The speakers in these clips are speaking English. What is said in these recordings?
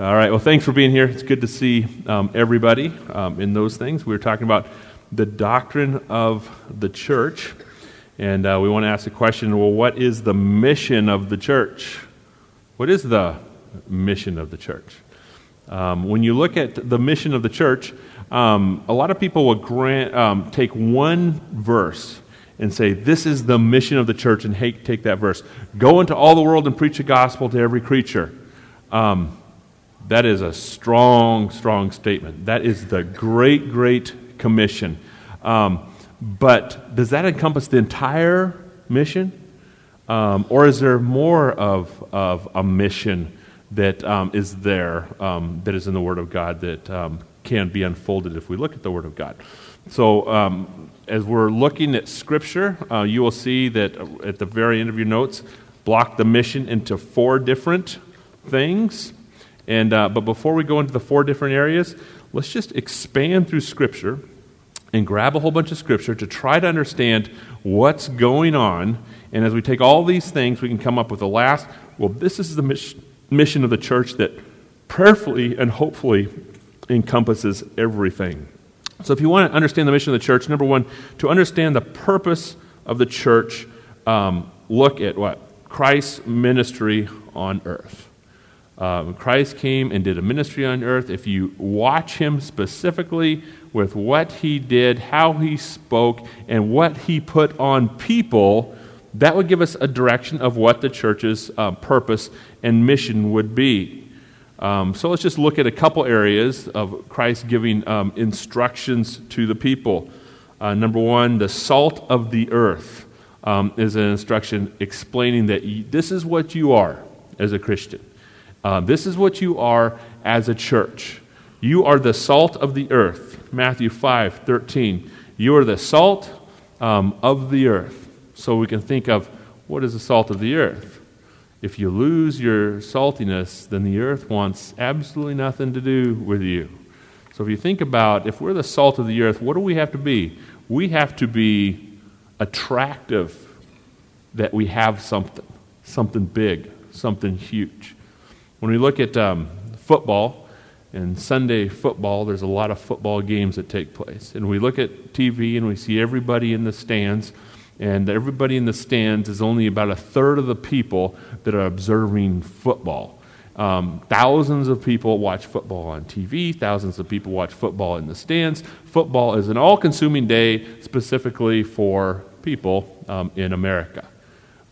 All right. Well, thanks for being here. It's good to see um, everybody um, in those things. We were talking about the doctrine of the church, and uh, we want to ask the question well, what is the mission of the church? What is the mission of the church? Um, when you look at the mission of the church, um, a lot of people will grant, um, take one verse and say, This is the mission of the church, and take that verse. Go into all the world and preach the gospel to every creature. Um, that is a strong, strong statement. That is the great, great commission. Um, but does that encompass the entire mission? Um, or is there more of, of a mission that um, is there, um, that is in the Word of God, that um, can be unfolded if we look at the Word of God? So, um, as we're looking at Scripture, uh, you will see that at the very end of your notes, block the mission into four different things. And, uh, but before we go into the four different areas, let's just expand through Scripture and grab a whole bunch of Scripture to try to understand what's going on. And as we take all these things, we can come up with the last well, this is the mission of the church that prayerfully and hopefully encompasses everything. So, if you want to understand the mission of the church, number one, to understand the purpose of the church, um, look at what? Christ's ministry on earth. Um, Christ came and did a ministry on earth. If you watch him specifically with what he did, how he spoke, and what he put on people, that would give us a direction of what the church's uh, purpose and mission would be. Um, so let's just look at a couple areas of Christ giving um, instructions to the people. Uh, number one, the salt of the earth um, is an instruction explaining that this is what you are as a Christian. Uh, this is what you are as a church. You are the salt of the earth. Matthew 5 13. You are the salt um, of the earth. So we can think of what is the salt of the earth? If you lose your saltiness, then the earth wants absolutely nothing to do with you. So if you think about if we're the salt of the earth, what do we have to be? We have to be attractive that we have something, something big, something huge. When we look at um, football and Sunday football, there's a lot of football games that take place. And we look at TV and we see everybody in the stands, and everybody in the stands is only about a third of the people that are observing football. Um, thousands of people watch football on TV, thousands of people watch football in the stands. Football is an all consuming day specifically for people um, in America.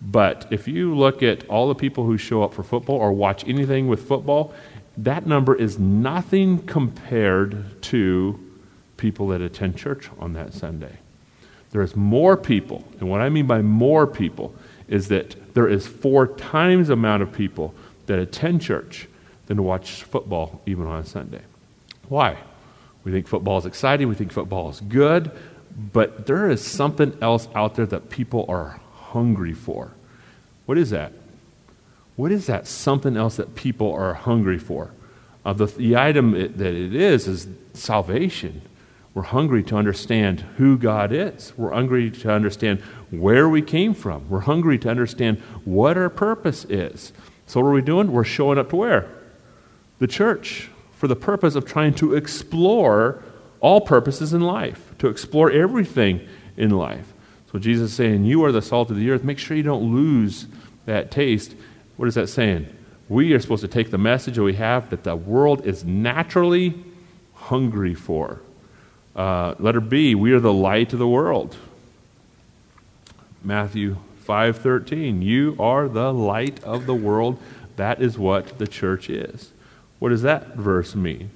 But if you look at all the people who show up for football or watch anything with football, that number is nothing compared to people that attend church on that Sunday. There is more people, and what I mean by more people is that there is four times the amount of people that attend church than to watch football even on a Sunday. Why? We think football is exciting, we think football is good, but there is something else out there that people are hungry for. What is that? What is that something else that people are hungry for? Uh, the, the item it, that it is is salvation. We're hungry to understand who God is. We're hungry to understand where we came from. We're hungry to understand what our purpose is. So, what are we doing? We're showing up to where? The church, for the purpose of trying to explore all purposes in life, to explore everything in life. So Jesus is saying, You are the salt of the earth. Make sure you don't lose that taste. What is that saying? We are supposed to take the message that we have that the world is naturally hungry for. Uh, letter B, we are the light of the world. Matthew 5:13, you are the light of the world. That is what the church is. What does that verse mean?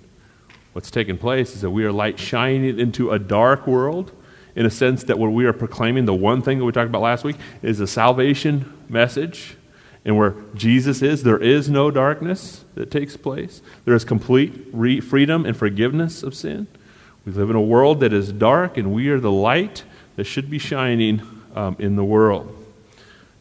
What's taking place is that we are light shining into a dark world in a sense that what we are proclaiming, the one thing that we talked about last week, is a salvation message. And where Jesus is, there is no darkness that takes place. There is complete re- freedom and forgiveness of sin. We live in a world that is dark, and we are the light that should be shining um, in the world.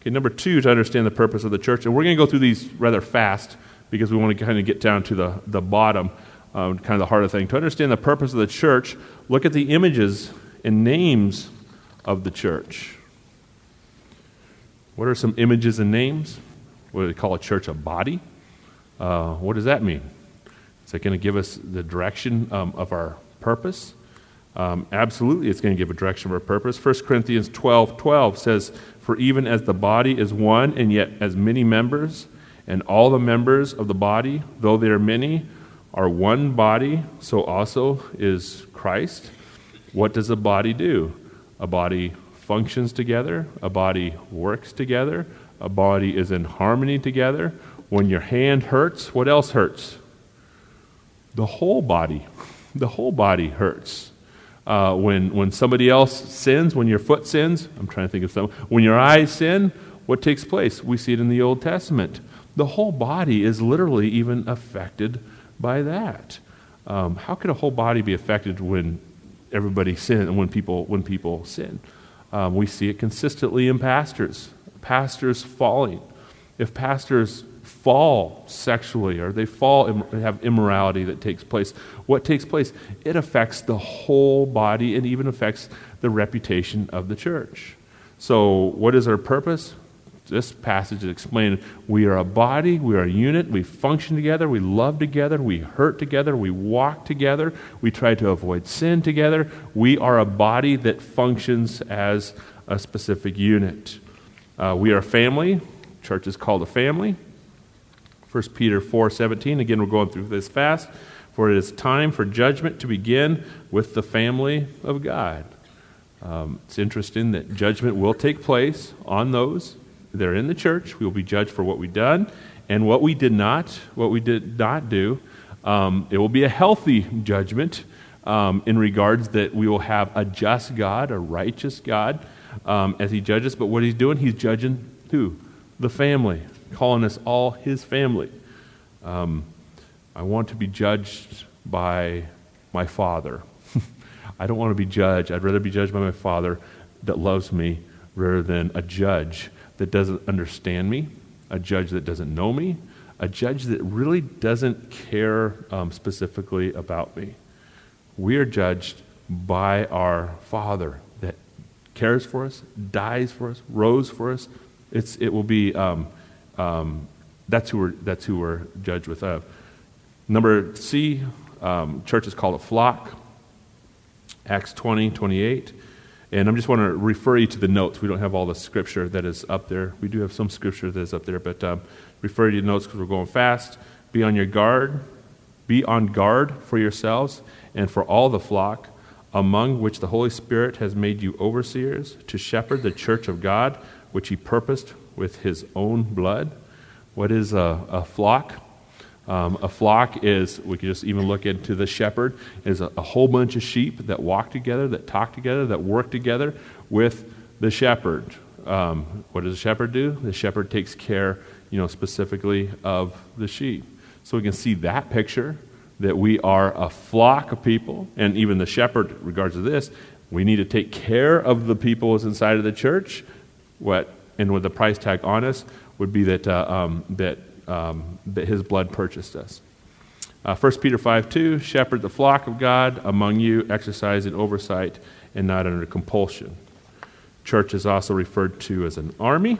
Okay, number two, to understand the purpose of the church, and we're going to go through these rather fast because we want to kind of get down to the, the bottom, um, kind of the heart of the thing. To understand the purpose of the church, look at the images and names of the church. What are some images and names? What do they call a church a body? Uh, what does that mean? Is that going to give us the direction um, of our purpose? Um, absolutely, it's going to give a direction of our purpose. 1 Corinthians 12 12 says, For even as the body is one, and yet as many members, and all the members of the body, though they are many, are one body, so also is Christ. What does a body do? A body functions together, a body works together, a body is in harmony together. When your hand hurts, what else hurts? The whole body. The whole body hurts. Uh, when, when somebody else sins, when your foot sins, I'm trying to think of something, when your eyes sin, what takes place? We see it in the Old Testament. The whole body is literally even affected by that. Um, how could a whole body be affected when everybody sin and when people when people sin? Um, we see it consistently in pastors. Pastors falling. If pastors fall sexually or they fall and have immorality that takes place, what takes place? It affects the whole body and even affects the reputation of the church. So, what is our purpose? This passage is explaining we are a body, we are a unit, we function together, we love together, we hurt together, we walk together, we try to avoid sin together. We are a body that functions as a specific unit. Uh, we are a family. Church is called a family. 1 Peter 4:17. Again, we're going through this fast. For it is time for judgment to begin with the family of God. Um, it's interesting that judgment will take place on those that are in the church. We will be judged for what we've done and what we did not, what we did not do. Um, it will be a healthy judgment um, in regards that we will have a just God, a righteous God, um, as He judges. But what He's doing, He's judging who? The family, calling us all His family. Um, I want to be judged by my Father. I don't want to be judged. I'd rather be judged by my Father that loves me rather than a judge that doesn't understand me, a judge that doesn't know me, a judge that really doesn't care um, specifically about me. We are judged by our Father that cares for us, dies for us, rose for us. It's, it will be, um, um, that's, who we're, that's who we're judged with. Uh, number C, um, church is called a flock. Acts 20, 28. And I'm just want to refer you to the notes. We don't have all the scripture that is up there. We do have some scripture that is up there, but um, refer you to the notes because we're going fast. Be on your guard. Be on guard for yourselves and for all the flock, among which the Holy Spirit has made you overseers, to shepherd the church of God, which he purposed with his own blood. What is a, a flock? Um, a flock is, we could just even look into the shepherd, is a, a, whole bunch of sheep that walk together, that talk together, that work together with the shepherd. Um, what does the shepherd do? The shepherd takes care, you know, specifically of the sheep. So we can see that picture that we are a flock of people, and even the shepherd regards to this. We need to take care of the people inside of the church. What and with the price tag on us would be that uh, um, that um, that his blood purchased us. Uh, 1 Peter 5 2, shepherd the flock of God among you, exercising oversight and not under compulsion. Church is also referred to as an army.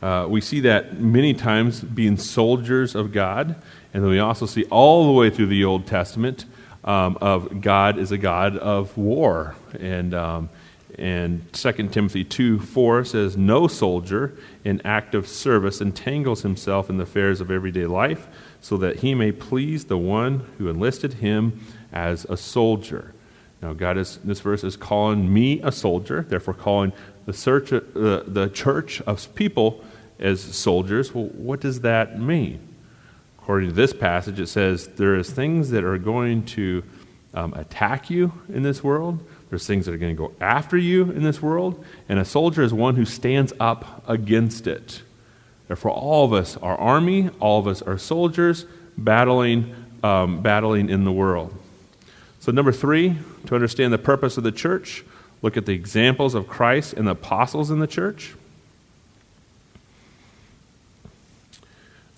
Uh, we see that many times being soldiers of God, and then we also see all the way through the Old Testament um, of God is a God of war, and um, and 2 Timothy 2 4 says, No soldier in active service entangles himself in the affairs of everyday life, so that he may please the one who enlisted him as a soldier. Now, God is, this verse is calling me a soldier, therefore, calling the, search, uh, the church of people as soldiers. Well, what does that mean? According to this passage, it says there is things that are going to um, attack you in this world there's things that are going to go after you in this world, and a soldier is one who stands up against it. Therefore, all of us are army, all of us are soldiers battling, um, battling in the world. So, number three, to understand the purpose of the church, look at the examples of Christ and the apostles in the church.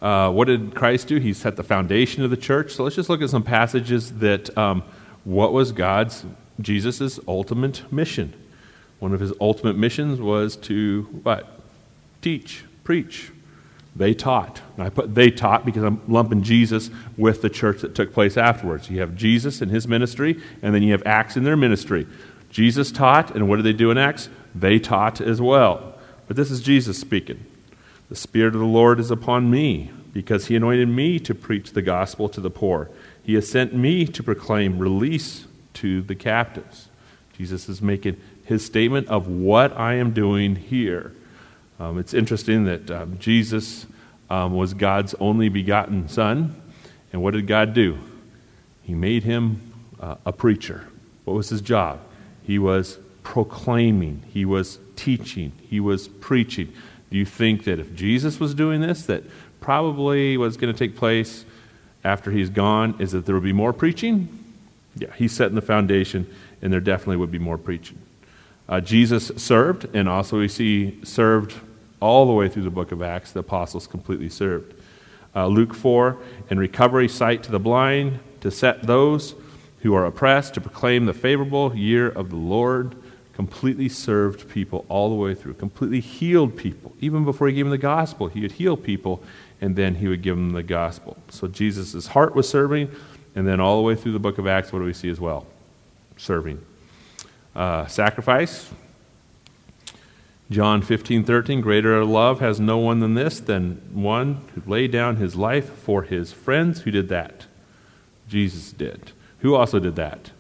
Uh, what did Christ do? He set the foundation of the church. So let's just look at some passages that um, what was God's Jesus' ultimate mission. One of his ultimate missions was to what? Teach, preach. They taught. And I put they taught because I'm lumping Jesus with the church that took place afterwards. You have Jesus and his ministry, and then you have Acts in their ministry. Jesus taught, and what did they do in Acts? They taught as well. But this is Jesus speaking. The Spirit of the Lord is upon me, because he anointed me to preach the gospel to the poor. He has sent me to proclaim release to the captives. Jesus is making his statement of what I am doing here. Um, it's interesting that um, Jesus um, was God's only begotten Son. And what did God do? He made him uh, a preacher. What was his job? He was proclaiming, he was teaching, he was preaching. Do you think that if Jesus was doing this, that probably what's going to take place after he's gone is that there would be more preaching? Yeah, he's setting the foundation, and there definitely would be more preaching. Uh, Jesus served, and also we see served all the way through the book of Acts, the apostles completely served. Uh, Luke 4, in recovery, sight to the blind, to set those who are oppressed, to proclaim the favorable year of the Lord. Completely served people all the way through, completely healed people. Even before he gave them the gospel, he would heal people and then he would give them the gospel. So Jesus' heart was serving, and then all the way through the book of Acts, what do we see as well? Serving. Uh, sacrifice, John 15, 13, greater love has no one than this, than one who laid down his life for his friends. Who did that? Jesus did. Who also did that?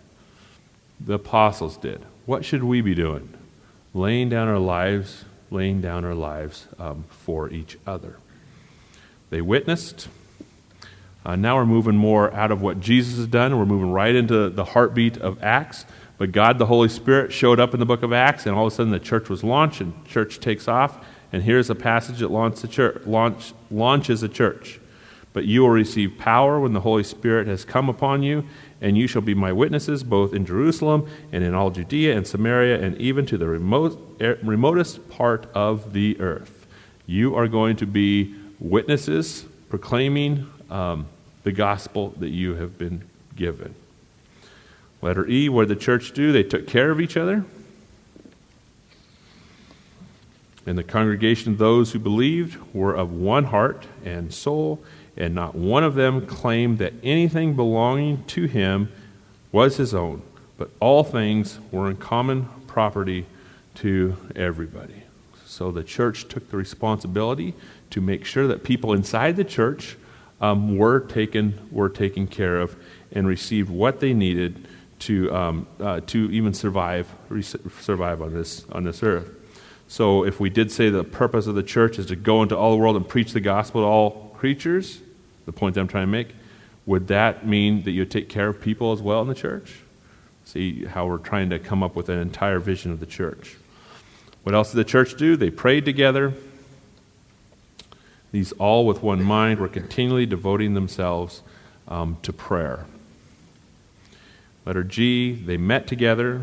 The apostles did. What should we be doing? Laying down our lives, laying down our lives um, for each other. They witnessed. Uh, now we're moving more out of what Jesus has done. We're moving right into the heartbeat of Acts. But God, the Holy Spirit, showed up in the book of Acts, and all of a sudden the church was launched, and church takes off. And here's a passage that launch church, launch, launches a church. But you will receive power when the Holy Spirit has come upon you, and you shall be my witnesses both in Jerusalem and in all Judea and Samaria and even to the remote, er, remotest part of the earth. You are going to be witnesses proclaiming um, the gospel that you have been given. Letter E, what did the church do? They took care of each other. And the congregation, those who believed, were of one heart and soul, and not one of them claimed that anything belonging to him was his own, but all things were in common property to everybody. So the church took the responsibility to make sure that people inside the church um, were taken were taken care of and received what they needed to, um, uh, to even survive, survive on, this, on this earth. So, if we did say the purpose of the church is to go into all the world and preach the gospel to all creatures, the point that I'm trying to make, would that mean that you take care of people as well in the church? See how we're trying to come up with an entire vision of the church. What else did the church do? They prayed together. These all with one mind were continually devoting themselves um, to prayer. Letter G, they met together,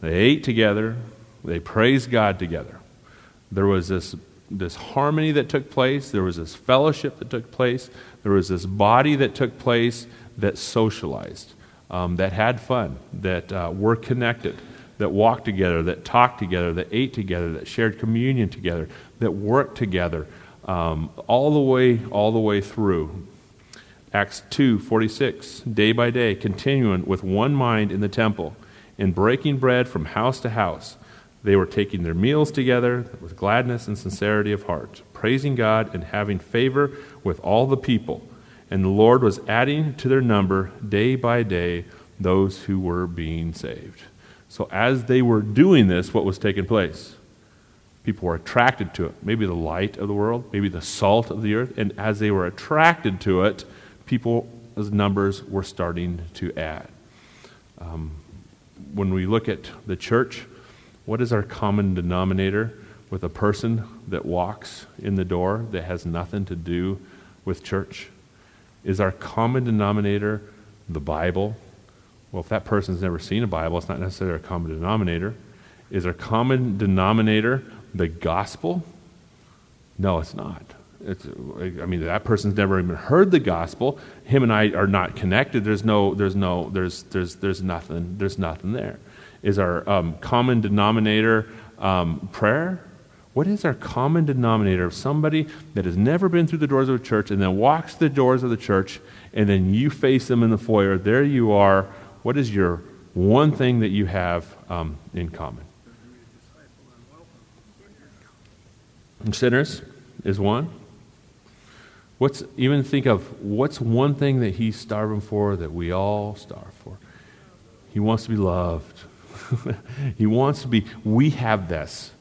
they ate together, they praised God together. There was this, this harmony that took place, there was this fellowship that took place, there was this body that took place that socialized, um, that had fun, that uh, were connected, that walked together, that talked together, that ate together, that shared communion together, that worked together, um, all the way, all the way through. Acts 2 46, day by day, continuing with one mind in the temple, and breaking bread from house to house. They were taking their meals together with gladness and sincerity of heart, praising God and having favor with all the people. And the Lord was adding to their number day by day those who were being saved. So, as they were doing this, what was taking place? People were attracted to it. Maybe the light of the world, maybe the salt of the earth. And as they were attracted to it, people's numbers were starting to add. Um, when we look at the church, what is our common denominator with a person that walks in the door that has nothing to do with church? Is our common denominator the Bible? Well, if that person's never seen a Bible, it's not necessarily a common denominator. Is our common denominator the gospel? No, it's not. It's, I mean, that person's never even heard the gospel. Him and I are not connected. There's no, there's no, there's, there's, there's nothing, there's nothing there. Is our um, common denominator um, prayer? What is our common denominator of somebody that has never been through the doors of a church and then walks the doors of the church and then you face them in the foyer? There you are. What is your one thing that you have um, in common? Sinners is one. What's even think of what's one thing that he's starving for that we all starve for? He wants to be loved. he wants to be. We have this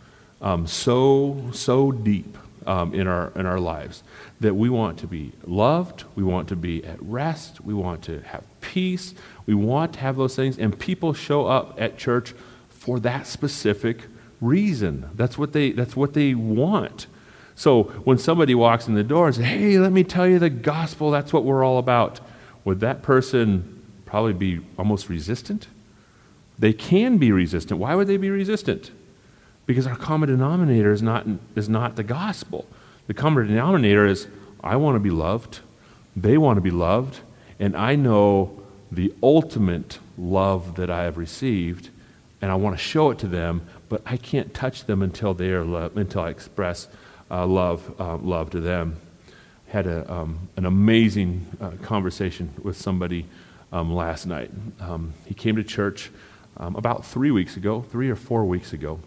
um, so, so deep um, in, our, in our lives that we want to be loved, we want to be at rest, we want to have peace, we want to have those things, and people show up at church for that specific reason. That's what they, that's what they want. So when somebody walks in the door and says, Hey, let me tell you the gospel, that's what we're all about, would that person probably be almost resistant? They can be resistant. Why would they be resistant? Because our common denominator is not, is not the gospel. The common denominator is I want to be loved, they want to be loved, and I know the ultimate love that I have received, and I want to show it to them, but I can't touch them until they are loved, until I express uh, love, uh, love to them. Had a, um, an amazing uh, conversation with somebody um, last night. Um, he came to church um, about three weeks ago, three or four weeks ago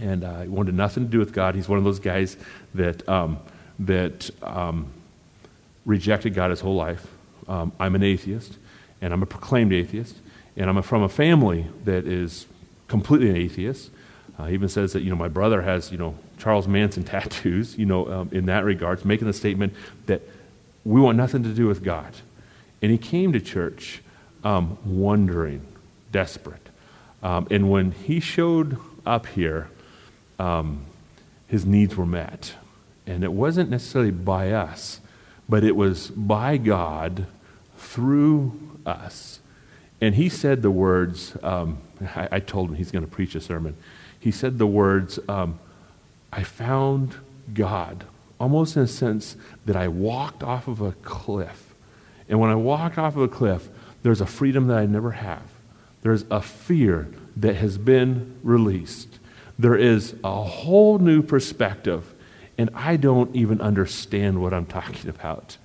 and uh, he wanted nothing to do with God. He's one of those guys that, um, that rejected God his whole life. I'm an atheist, and I'm a proclaimed atheist, and I'm from a family that is completely an atheist. Uh, he even says that, you know, my brother has, you know, Charles Manson tattoos, you know, um, in that regard, making the statement that we want nothing to do with God. And he came to church um, wondering, desperate. Um, and when he showed up here, um, his needs were met. And it wasn't necessarily by us, but it was by God through us. And he said the words, um, I, I, told him he's going to preach a sermon. He said the words, um, I found God, almost in a sense that I walked off of a cliff. And when I walked off of a cliff, there's a freedom that I never have. There's a fear that has been released there is a whole new perspective, and I don't even understand what I'm talking about.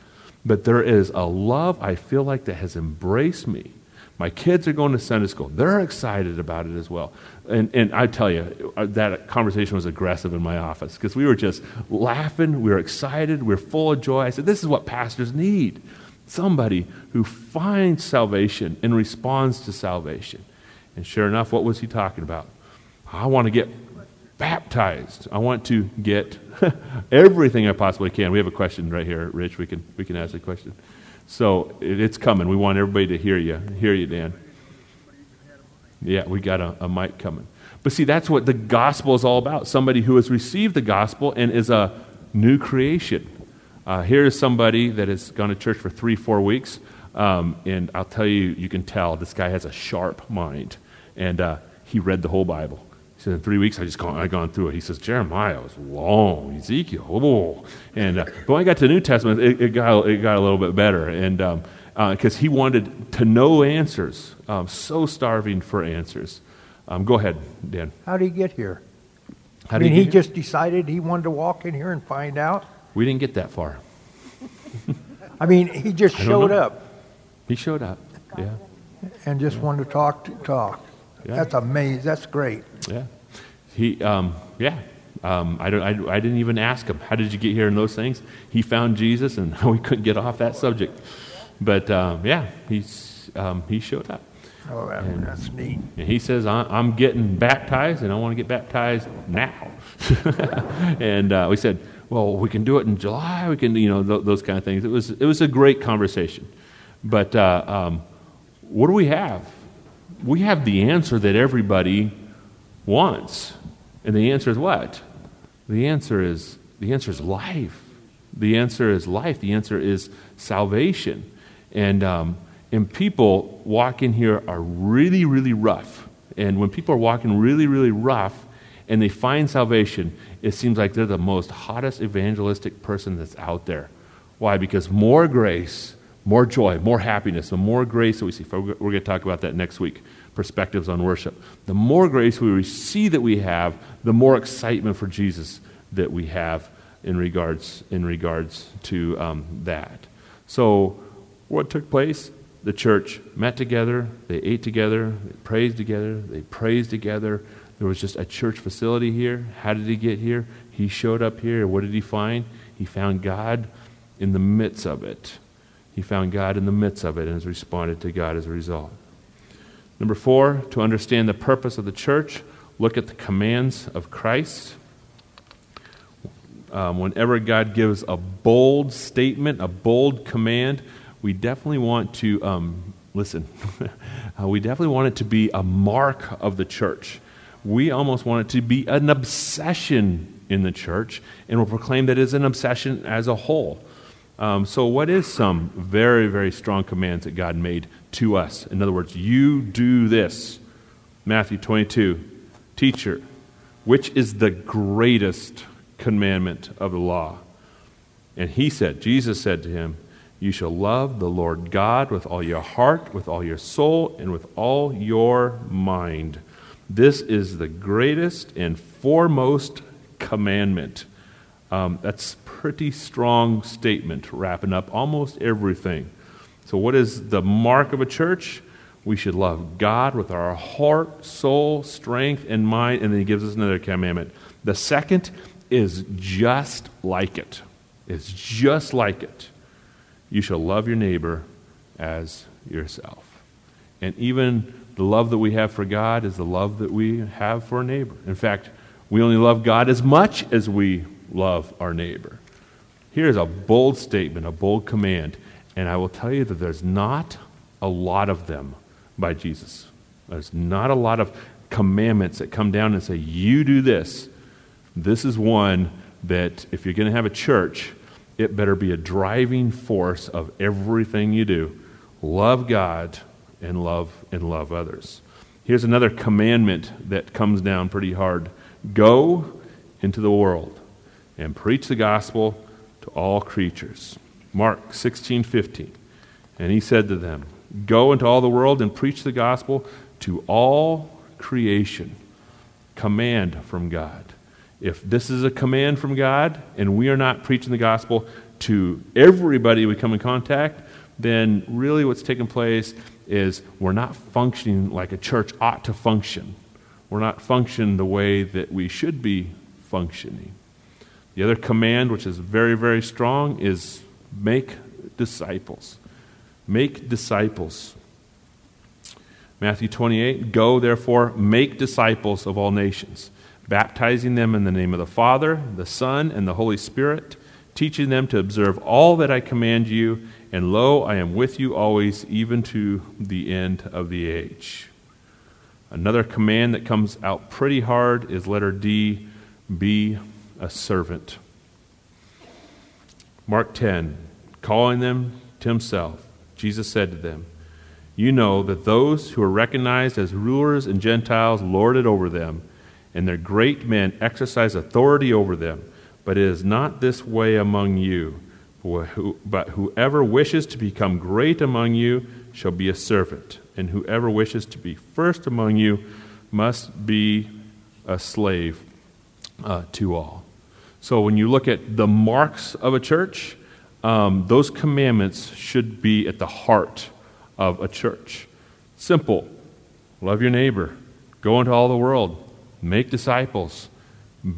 But there is a love I feel like that has embraced me. My kids are going to Sunday school. They're excited about it as well. And, and I tell you, uh, that conversation was aggressive in my office because we were just laughing. We were excited. We were full of joy. I said, This is what pastors need somebody who finds salvation and responds to salvation. And sure enough, what was he talking about? I want to get baptized. I want to get everything I possibly can. We have a question right here, Rich. We can, we can ask a question. So it's coming. We want everybody to hear you. Hear you, Dan. Yeah, we got a, a mic coming. But see, that's what the gospel is all about. Somebody who has received the gospel and is a new creation. Uh, here is somebody that has gone to church for three, four weeks. Um, and I'll tell you, you can tell this guy has a sharp mind. And uh, he read the whole Bible said, in three weeks, I just gone, I gone through it. He says, Jeremiah was long, Ezekiel, oh. And uh, but when I got to the New Testament, it, it, got, it got a little bit better. And because um, uh, he wanted to know answers, um, so starving for answers. Um, go ahead, Dan. How did he get here? How I mean, he, he just decided he wanted to walk in here and find out? We didn't get that far. I mean, he just showed up. He showed up, yeah. And just yeah. wanted to talk to talk. Yeah. That's amazing. That's great. Yeah. He, um, yeah. Um, I, don't, I, I, didn't even ask him, how did you get here and those things? He found Jesus, and we couldn't get off that subject. But um, yeah, he's, um, he showed up. Oh, that, and, that's neat. And he says, I'm getting baptized, and I want to get baptized now. and uh, we said, well, we can do it in July. We can, you know, th- those kind of things. It was, it was a great conversation. But uh, um, what do we have? We have the answer that everybody wants. And the answer is what? The answer is the answer is life. The answer is life. The answer is salvation. And um, and people walking here are really, really rough. And when people are walking really, really rough and they find salvation, it seems like they're the most hottest evangelistic person that's out there. Why? Because more grace, more joy, more happiness, and more grace that we see. We're going to talk about that next week. Perspectives on worship. The more grace we see that we have, the more excitement for Jesus that we have in regards, in regards to um, that. So, what took place? The church met together, they ate together, they prayed together, they praised together. There was just a church facility here. How did he get here? He showed up here. What did he find? He found God in the midst of it. He found God in the midst of it and has responded to God as a result. Number four, to understand the purpose of the church, look at the commands of Christ. Um, whenever God gives a bold statement, a bold command, we definitely want to um, listen. uh, we definitely want it to be a mark of the church. We almost want it to be an obsession in the church, and we'll proclaim that as an obsession as a whole. Um, so, what is some very, very strong commands that God made to us? In other words, you do this. Matthew 22, teacher, which is the greatest commandment of the law? And he said, Jesus said to him, You shall love the Lord God with all your heart, with all your soul, and with all your mind. This is the greatest and foremost commandment. Um, that's pretty strong statement, wrapping up almost everything. So, what is the mark of a church? We should love God with our heart, soul, strength, and mind. And then he gives us another commandment. The second is just like it. It's just like it. You shall love your neighbor as yourself. And even the love that we have for God is the love that we have for a neighbor. In fact, we only love God as much as we love our neighbor. Here's a bold statement, a bold command. And I will tell you that there's not a lot of them by Jesus. There's not a lot of commandments that come down and say, You do this. This is one that, if you're going to have a church, it better be a driving force of everything you do. Love God and love and love others. Here's another commandment that comes down pretty hard. Go into the world and preach the gospel to all creatures. Mark 16, 15. And he said to them, Go into all the world and preach the gospel to all creation. Command from God. If this is a command from God and we are not preaching the gospel to everybody we come in contact, then really what's taking place is we're not functioning like a church ought to function. We're not functioning the way that we should be functioning. The other command, which is very, very strong, is make disciples. Make disciples. Matthew 28 Go, therefore, make disciples of all nations, baptizing them in the name of the Father, the Son, and the Holy Spirit, teaching them to observe all that I command you, and lo, I am with you always, even to the end of the age. Another command that comes out pretty hard is letter D be a servant. Mark 10, calling them to himself, Jesus said to them, You know that those who are recognized as rulers and Gentiles lord it over them, and their great men exercise authority over them. But it is not this way among you. But whoever wishes to become great among you shall be a servant, and whoever wishes to be first among you must be a slave uh, to all. So when you look at the marks of a church, um, those commandments should be at the heart of a church. Simple. Love your neighbor. Go into all the world. Make disciples.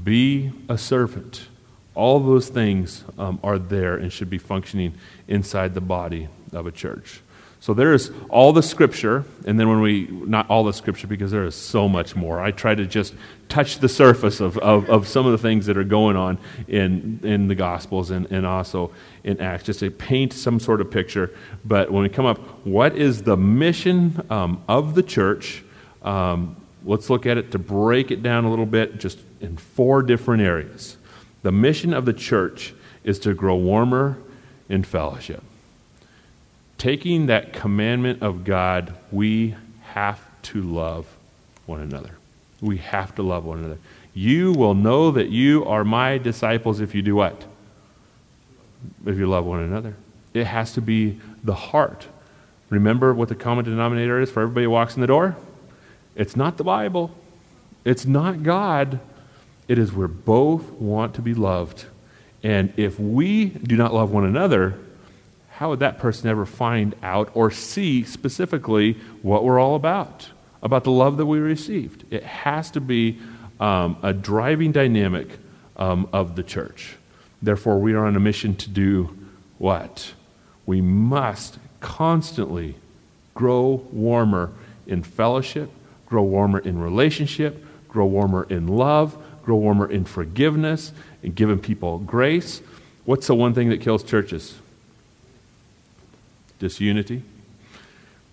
Be a servant. All those things um, are there and should be functioning inside the body of a church. So there is all the scripture, and then when we, not all the scripture because there is so much more. I try to just touch the surface of, of, of some of the things that are going on in, in the Gospels and, and also in Acts, just to paint some sort of picture. But when we come up, what is the mission um, of the church? Um, let's look at it to break it down a little bit, just in four different areas. The mission of the church is to grow warmer in fellowship taking that commandment of God, we have to love one another. We have to love one another. You will know that you are my disciples if you do what? If you love one another. It has to be the heart. Remember what the common denominator is for everybody who walks in the door? It's not the Bible, it's not God. It is where both want to be loved. And if we do not love one another, how would that person ever find out or see specifically what we're all about? About the love that we received. It has to be um, a driving dynamic um, of the church. Therefore, we are on a mission to do what? We must constantly grow warmer in fellowship, grow warmer in relationship, grow warmer in love, grow warmer in forgiveness, and giving people grace. What's the one thing that kills churches? Disunity.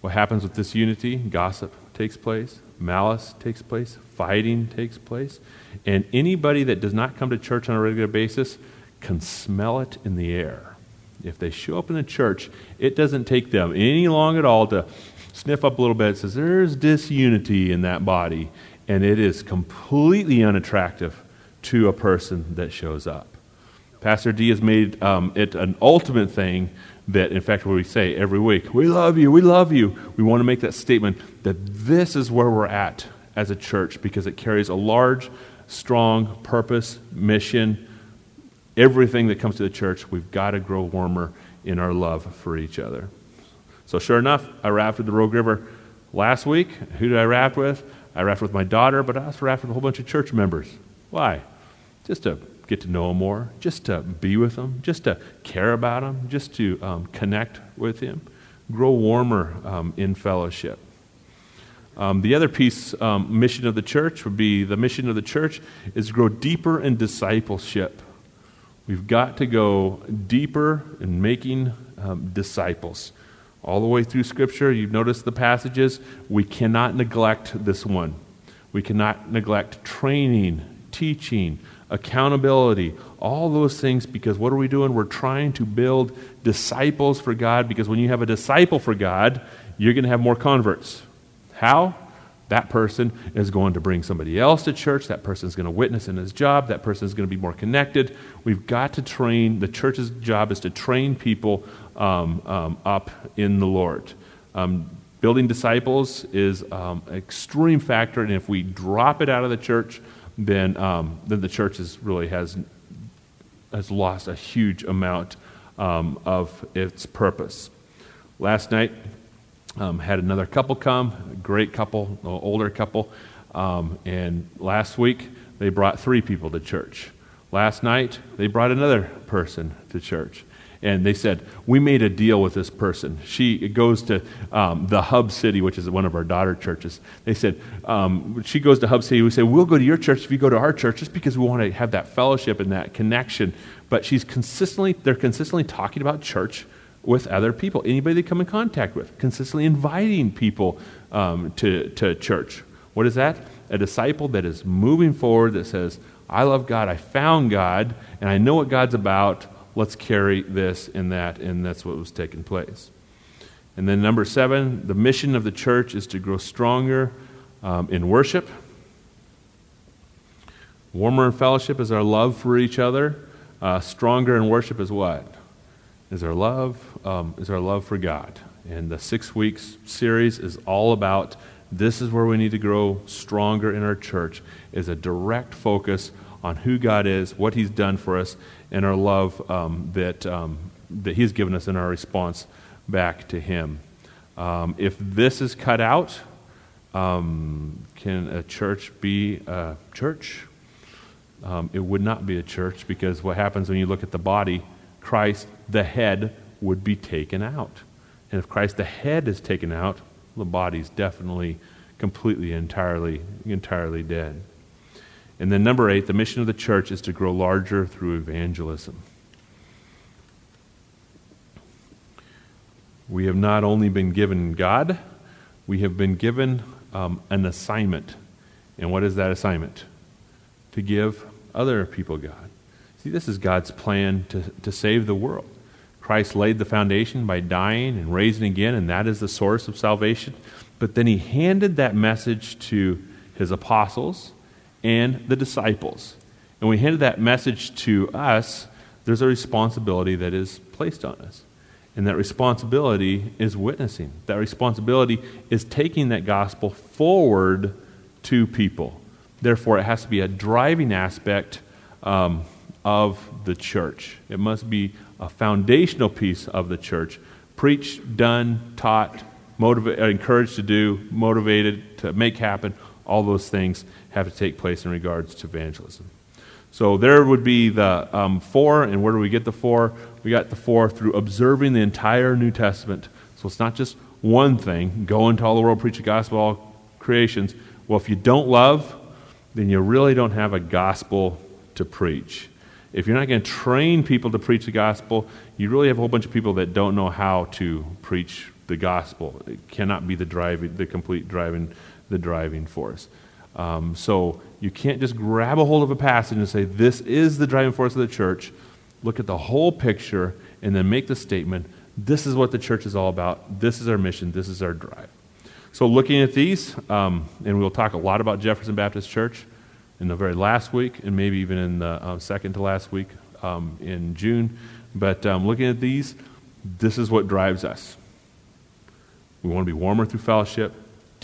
What happens with disunity? Gossip takes place, malice takes place, fighting takes place. And anybody that does not come to church on a regular basis can smell it in the air. If they show up in the church, it doesn't take them any long at all to sniff up a little bit. It says there's disunity in that body, and it is completely unattractive to a person that shows up. Pastor D has made um, it an ultimate thing that, in fact, what we say every week, we love you, we love you. We want to make that statement that this is where we're at as a church because it carries a large, strong purpose, mission, everything that comes to the church. We've got to grow warmer in our love for each other. So, sure enough, I rafted the Rogue River last week. Who did I raft with? I rafted with my daughter, but I also rafted with a whole bunch of church members. Why? Just to get to know him more, just to be with him, just to care about him, just to um, connect with him, grow warmer um, in fellowship. Um, the other piece, um, mission of the church, would be the mission of the church is to grow deeper in discipleship. We've got to go deeper in making um, disciples. All the way through Scripture, you've noticed the passages. We cannot neglect this one. We cannot neglect training, teaching, accountability, all those things, because what are we doing? We're trying to build disciples for God, because when you have a disciple for God, you're going to have more converts. How? That person is going to bring somebody else to church. That person is going to witness in his job. That person is going to be more connected. We've got to train, the church's job is to train people um, um, up in the Lord. Um, building disciples is um, an extreme factor, and if we drop it out of the church, then, um, then the church is, really has, has lost a huge amount um, of its purpose. Last night, um, had another couple come, a great couple, older couple, um, and last week they brought three people to church. Last night they brought another person to church and they said, We made a deal with this person. She goes to um, the Hub City, which is one of our daughter churches. They said, um, She goes to Hub City. We said, We'll go to your church if you go to our church, just because we want to have that fellowship and that connection. But she's consistently, they're consistently talking about church with other people, anybody they come in contact with, consistently inviting people um, to, to church. What is that? A disciple that is moving forward that says, I love God, I found God, and I know what God's about let's carry this and that, and that's what was taking place. And then, number seven, the mission of the church is to grow stronger um, in worship. Warmer in fellowship is our love for each other. Uh, stronger in worship is what? Is our love um, is our love for God. And the six weeks series is all about this is where we need to grow stronger in our church. Is a direct focus on who God is, what He's done for us, and our love um, that, um, that He's given us in our response back to Him. Um, if this is cut out, um, can a church be a church? Um, it would not be a church because what happens when you look at the body, Christ, the head, would be taken out. And if Christ, the head, is taken out, the body's definitely, completely, entirely, entirely dead. And then, number eight, the mission of the church is to grow larger through evangelism. We have not only been given God, we have been given um, an assignment. And what is that assignment? To give other people God. See, this is God's plan to, to save the world. Christ laid the foundation by dying and raising again, and that is the source of salvation. But then he handed that message to his apostles and the disciples. And we handed that message to us, there's a responsibility that is placed on us. And that responsibility is witnessing. That responsibility is taking that gospel forward to people. Therefore, it has to be a driving aspect um, of the church. It must be a foundational piece of the church. Preached, done, taught, motiva- encouraged to do, motivated to make happen. All those things have to take place in regards to evangelism. So there would be the um, four, and where do we get the four? We got the four through observing the entire New Testament. So it's not just one thing, go into all the world, preach the gospel, to all creations. Well, if you don't love, then you really don't have a gospel to preach. If you're not going to train people to preach the gospel, you really have a whole bunch of people that don't know how to preach the gospel. It cannot be the driving, the complete driving, the driving force. Um, so you can't just grab a hold of a passage and say, This is the driving force of the church. Look at the whole picture and then make the statement, This is what the church is all about. This is our mission. This is our drive. So, looking at these, um, and we'll talk a lot about Jefferson Baptist Church in the very last week, and maybe even in the uh, second to last week um, in June. But um, looking at these, this is what drives us. We want to be warmer through fellowship,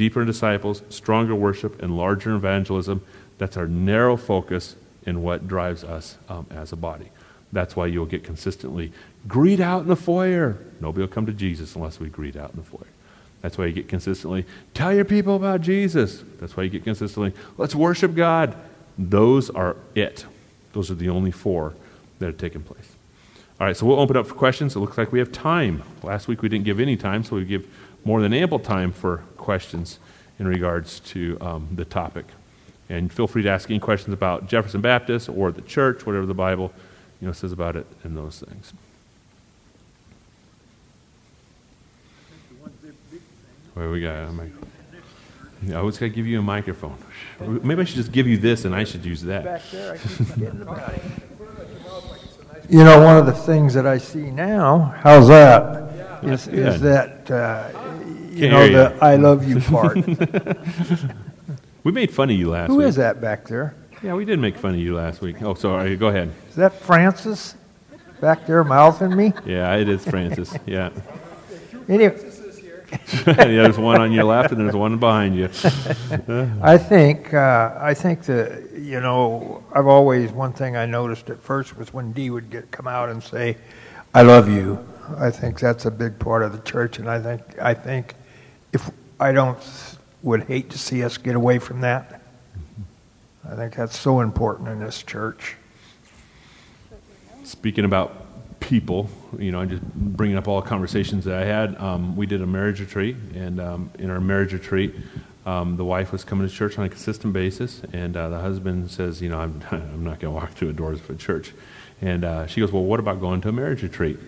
deeper disciples, stronger worship, and larger evangelism. That's our narrow focus in what drives us um, as a body. That's why you'll get consistently greet out in the foyer. Nobody will come to Jesus unless we greet out in the foyer. That's why you get consistently tell your people about Jesus. That's why you get consistently let's worship God. Those are it. Those are the only four that have taken place. All right, so we'll open up for questions. It looks like we have time. Last week we didn't give any time, so we give more than ample time for questions in regards to um, the topic. And feel free to ask any questions about Jefferson Baptist or the church, whatever the Bible you know, says about it and those things. Where we got a microphone. Yeah, I always got to give you a microphone. Maybe I should just give you this and I should use that. Back there, I keep getting the You know, one of the things that I see now, how's that? Is, is that, uh, you Can't know, hear the I love you part. We made fun of you last Who week. is that back there? Yeah, we did make fun of you last week. Oh, sorry. Go ahead. Is that Francis back there mouthing me? Yeah, it is Francis. Yeah. Anyway, yeah, there's one on your left and there's one behind you. I think uh, I think that you know I've always one thing I noticed at first was when Dee would get come out and say, "I love you." I think that's a big part of the church, and I think I think if I don't would hate to see us get away from that. I think that's so important in this church. Speaking about people, you know, I'm just bringing up all conversations that I had. Um, we did a marriage retreat, and um, in our marriage retreat, um, the wife was coming to church on a consistent basis, and uh, the husband says, you know, I'm, I'm not going to walk through the doors of a church. And uh, she goes, well, what about going to a marriage retreat?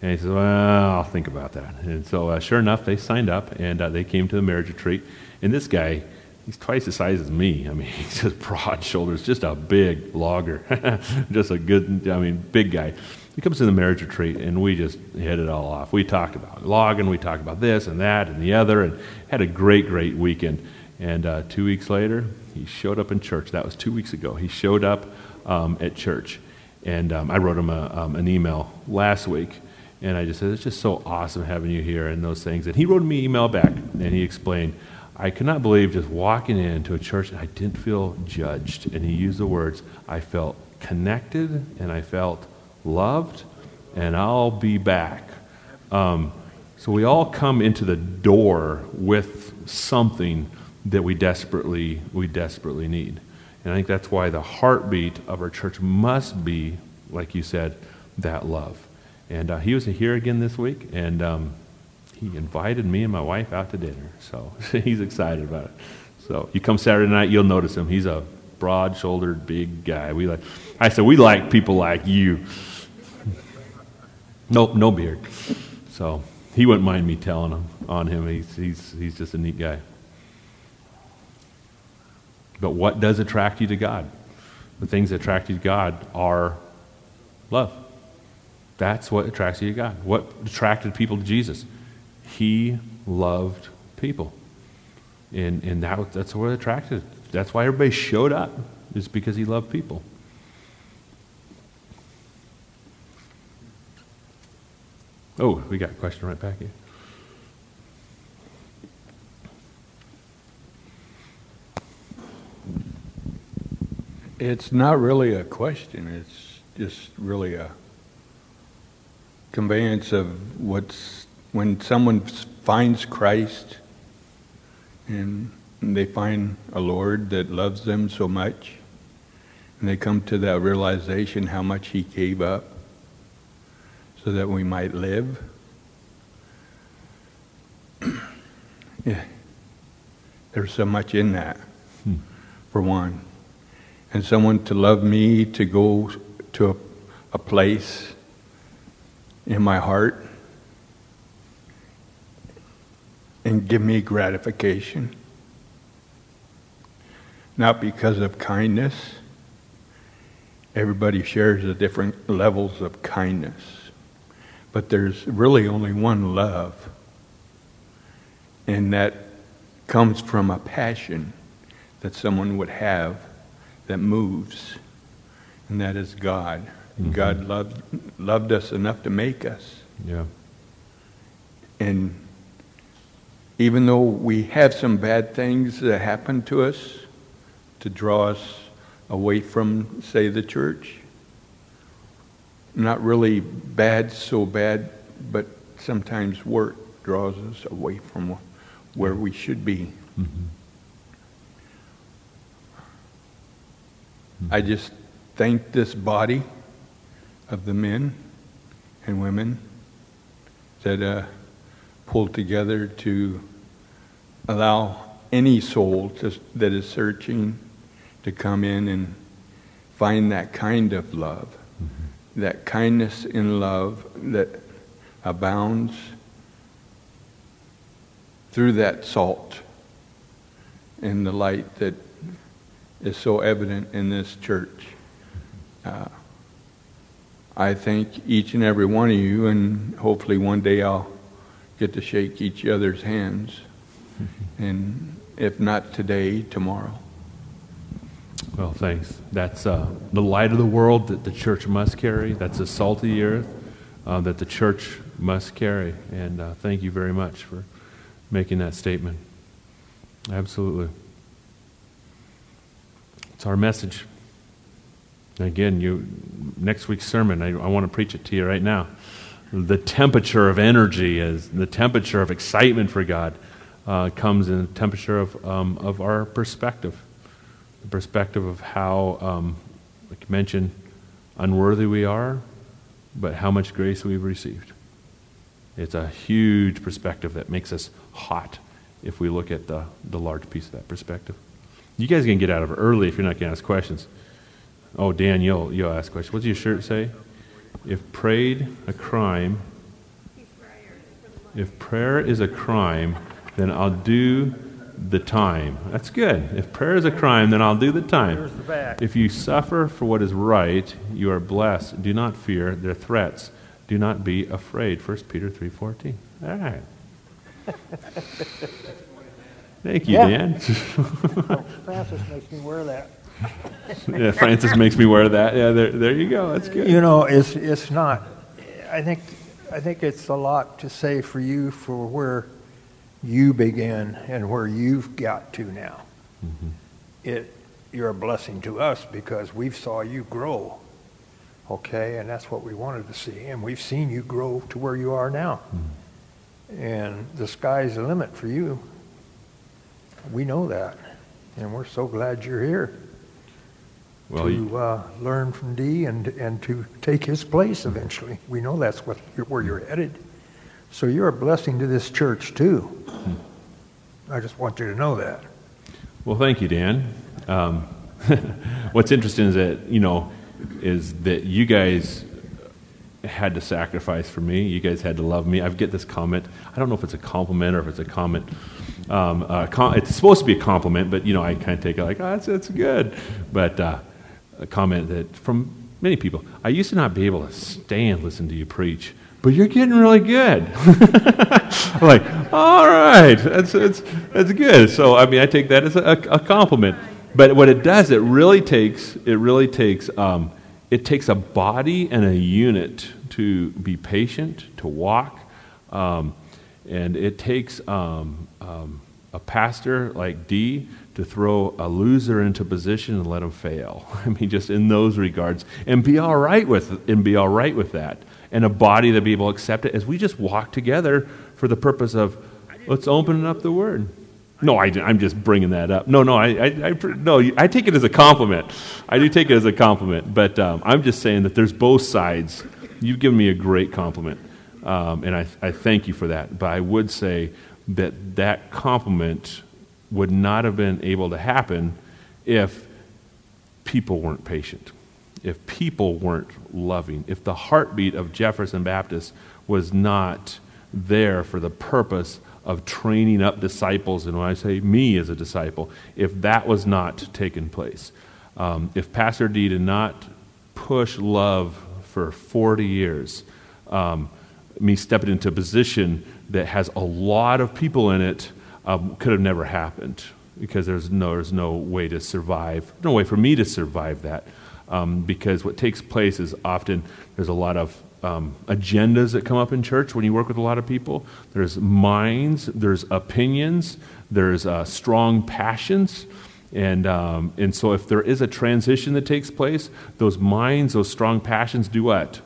And he says, well, I'll think about that. And so, uh, sure enough, they signed up, and uh, they came to the marriage retreat. And this guy, he's twice the size as me. I mean, he's just broad shoulders, just a big logger, just a good, I mean, big guy. He comes to the marriage retreat, and we just hit it all off. We talked about logging, we talked about this and that and the other, and had a great, great weekend. And uh, two weeks later, he showed up in church. That was two weeks ago. He showed up um, at church, and um, I wrote him a, um, an email last week, and I just said, "It's just so awesome having you here," and those things. And he wrote me an email back, and he explained, "I could not believe just walking into a church, and I didn't feel judged." And he used the words, "I felt connected, and I felt." loved, and I'll be back. Um, so we all come into the door with something that we desperately we desperately need, and I think that's why the heartbeat of our church must be, like you said, that love. And uh, he was here again this week, and um, he invited me and my wife out to dinner. So he's excited about it. So you come Saturday night, you'll notice him. He's a broad-shouldered, big guy. We like. I said we like people like you. Nope, no beard. So he wouldn't mind me telling him on him. He's he's he's just a neat guy. But what does attract you to God? The things that attract you to God are love. That's what attracts you to God. What attracted people to Jesus? He loved people. And, and that, that's what attracted. That's why everybody showed up, is because he loved people. Oh, we got a question right back here. It's not really a question. It's just really a conveyance of what's when someone finds Christ and they find a Lord that loves them so much, and they come to that realization how much He gave up so that we might live. yeah. There's so much in that, hmm. for one. And someone to love me, to go to a, a place in my heart and give me gratification. Not because of kindness. Everybody shares the different levels of kindness. But there's really only one love. And that comes from a passion that someone would have that moves. And that is God. Mm-hmm. God loved, loved us enough to make us. Yeah. And even though we have some bad things that happen to us to draw us away from, say, the church, not really bad, so bad, but sometimes work draws us away from where we should be. Mm-hmm. I just thank this body of the men and women that uh, pulled together to allow any soul to, that is searching to come in and find that kind of love that kindness in love that abounds through that salt and the light that is so evident in this church. Uh, I thank each and every one of you, and hopefully one day I'll get to shake each other's hands. and if not today, tomorrow. Well, thanks. That's uh, the light of the world that the church must carry. That's the salt of the earth uh, that the church must carry. And uh, thank you very much for making that statement. Absolutely. It's our message. Again, you next week's sermon, I, I want to preach it to you right now. The temperature of energy is the temperature of excitement for God uh, comes in the temperature of um, of our perspective the perspective of how, um, like you mentioned, unworthy we are, but how much grace we've received. It's a huge perspective that makes us hot if we look at the, the large piece of that perspective. You guys can get out of it early if you're not going to ask questions. Oh, Dan, you'll, you'll ask questions. What's your shirt say? If prayed a crime, if prayer is a crime, then I'll do the time. That's good. If prayer is a crime, then I'll do the time. The if you suffer for what is right, you are blessed. Do not fear their threats. Do not be afraid. 1 Peter 3.14. All right. Thank you, yeah. Dan. Francis makes me wear that. yeah, Francis makes me wear that. Yeah, there, there you go. That's good. You know, it's it's not. I think I think it's a lot to say for you for where you begin and where you've got to now. Mm-hmm. It, you're a blessing to us because we've saw you grow. Okay, and that's what we wanted to see. And we've seen you grow to where you are now. Mm-hmm. And the sky's the limit for you. We know that. And we're so glad you're here well, to you, uh, learn from Dee and, and to take his place eventually. We know that's what, where you're headed. So you're a blessing to this church too. Hmm. I just want you to know that. Well, thank you, Dan. Um, what's interesting is that you know is that you guys had to sacrifice for me. You guys had to love me. I get this comment. I don't know if it's a compliment or if it's a comment. Um, uh, com- it's supposed to be a compliment, but you know I kind of take it like, oh, that's, that's good. But uh, a comment that from many people, I used to not be able to stand listen to you preach but you're getting really good. like, all right, that's, that's, that's good. So, I mean, I take that as a, a compliment. But what it does, it really takes, it really takes, um, it takes a body and a unit to be patient, to walk. Um, and it takes um, um, a pastor like D to throw a loser into position and let him fail. I mean, just in those regards, and be all right with and be all right with that, and a body that be able to accept it as we just walk together for the purpose of let's open up the Word. No, I, am just bringing that up. No, no, I, I, I, no, I take it as a compliment. I do take it as a compliment, but um, I'm just saying that there's both sides. You've given me a great compliment, um, and I, I thank you for that. But I would say that that compliment would not have been able to happen if people weren't patient, if people weren't loving, if the heartbeat of Jefferson Baptist was not there for the purpose of training up disciples, and when I say me as a disciple, if that was not taking place, um, if Pastor D did not push love for 40 years, um, me stepping into a position that has a lot of people in it um, could have never happened because there's no, there's no way to survive, no way for me to survive that. Um, because what takes place is often there's a lot of um, agendas that come up in church when you work with a lot of people. There's minds, there's opinions, there's uh, strong passions. And, um, and so, if there is a transition that takes place, those minds, those strong passions do what?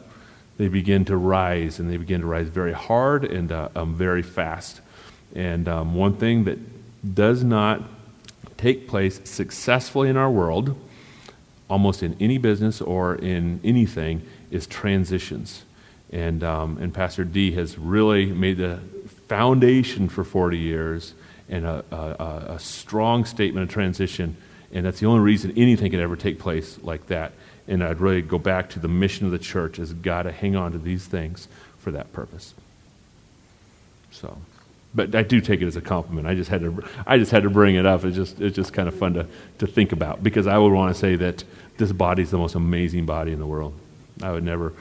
They begin to rise, and they begin to rise very hard and uh, um, very fast. And um, one thing that does not take place successfully in our world, almost in any business or in anything, is transitions. And, um, and Pastor D has really made the foundation for 40 years and a, a, a strong statement of transition. And that's the only reason anything can ever take place like that. And I'd really go back to the mission of the church has got to hang on to these things for that purpose. So, but I do take it as a compliment. I just had to, I just had to bring it up. It's just, it's just kind of fun to, to think about because I would want to say that this body is the most amazing body in the world. I would never,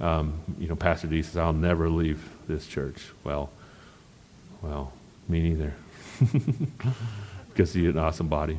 um, you know, Pastor D says, I'll never leave this church. Well, well, me neither. because he's an awesome body.